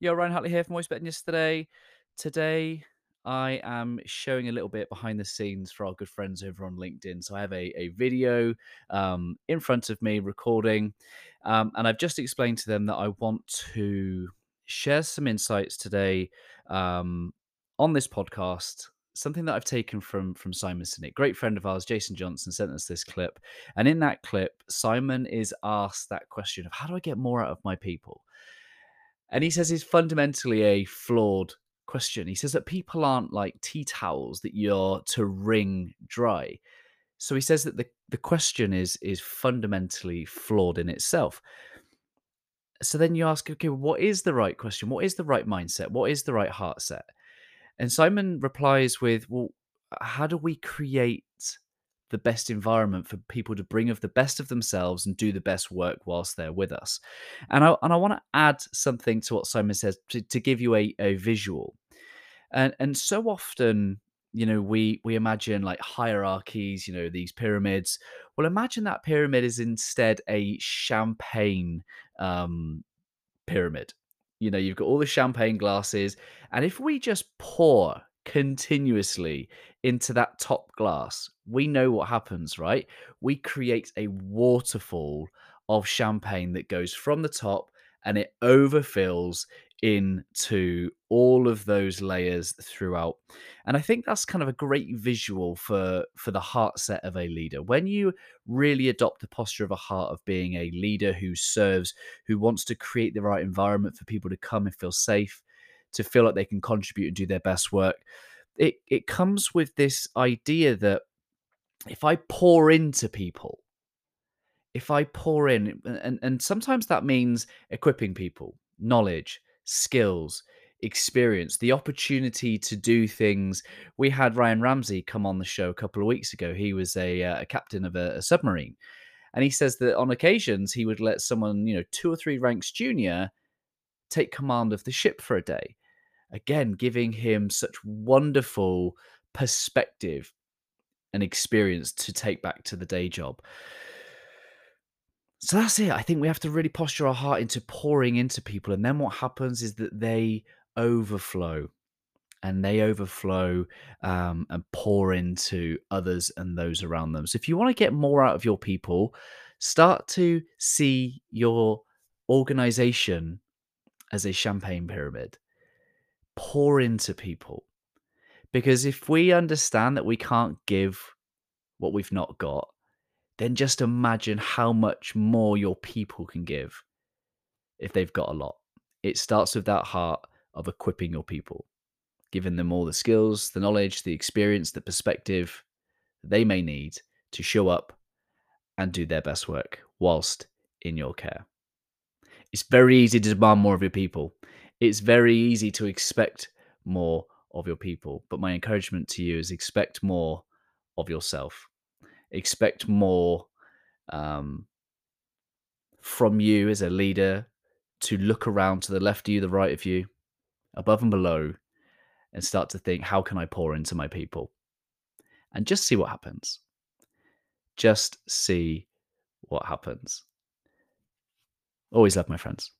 Yo, Ryan Hartley here from Always Betting Yesterday. Today, I am showing a little bit behind the scenes for our good friends over on LinkedIn. So I have a, a video um, in front of me recording, um, and I've just explained to them that I want to share some insights today um, on this podcast. Something that I've taken from from Simon Sinek, great friend of ours, Jason Johnson, sent us this clip, and in that clip, Simon is asked that question of how do I get more out of my people and he says it's fundamentally a flawed question. He says that people aren't like tea towels that you're to wring dry. So he says that the, the question is is fundamentally flawed in itself. So then you ask, okay, what is the right question? What is the right mindset? What is the right heart set? And Simon replies with, well, how do we create the best environment for people to bring of the best of themselves and do the best work whilst they're with us. And I and I want to add something to what Simon says to, to give you a, a visual. And and so often, you know, we we imagine like hierarchies, you know, these pyramids. Well, imagine that pyramid is instead a champagne um, pyramid. You know, you've got all the champagne glasses, and if we just pour continuously into that top glass, we know what happens, right? We create a waterfall of champagne that goes from the top and it overfills into all of those layers throughout and i think that's kind of a great visual for for the heart set of a leader when you really adopt the posture of a heart of being a leader who serves who wants to create the right environment for people to come and feel safe to feel like they can contribute and do their best work. It it comes with this idea that if I pour into people, if I pour in, and, and sometimes that means equipping people, knowledge, skills, experience, the opportunity to do things. We had Ryan Ramsey come on the show a couple of weeks ago. He was a, uh, a captain of a, a submarine. And he says that on occasions he would let someone, you know, two or three ranks junior take command of the ship for a day again giving him such wonderful perspective and experience to take back to the day job. So that's it. I think we have to really posture our heart into pouring into people. And then what happens is that they overflow and they overflow um, and pour into others and those around them. So if you want to get more out of your people, start to see your organization as a champagne pyramid pour into people. Because if we understand that we can't give what we've not got, then just imagine how much more your people can give if they've got a lot. It starts with that heart of equipping your people, giving them all the skills, the knowledge, the experience, the perspective they may need to show up and do their best work whilst in your care. It's very easy to demand more of your people it's very easy to expect more of your people. But my encouragement to you is expect more of yourself. Expect more um, from you as a leader to look around to the left of you, the right of you, above and below, and start to think, how can I pour into my people? And just see what happens. Just see what happens. Always love my friends.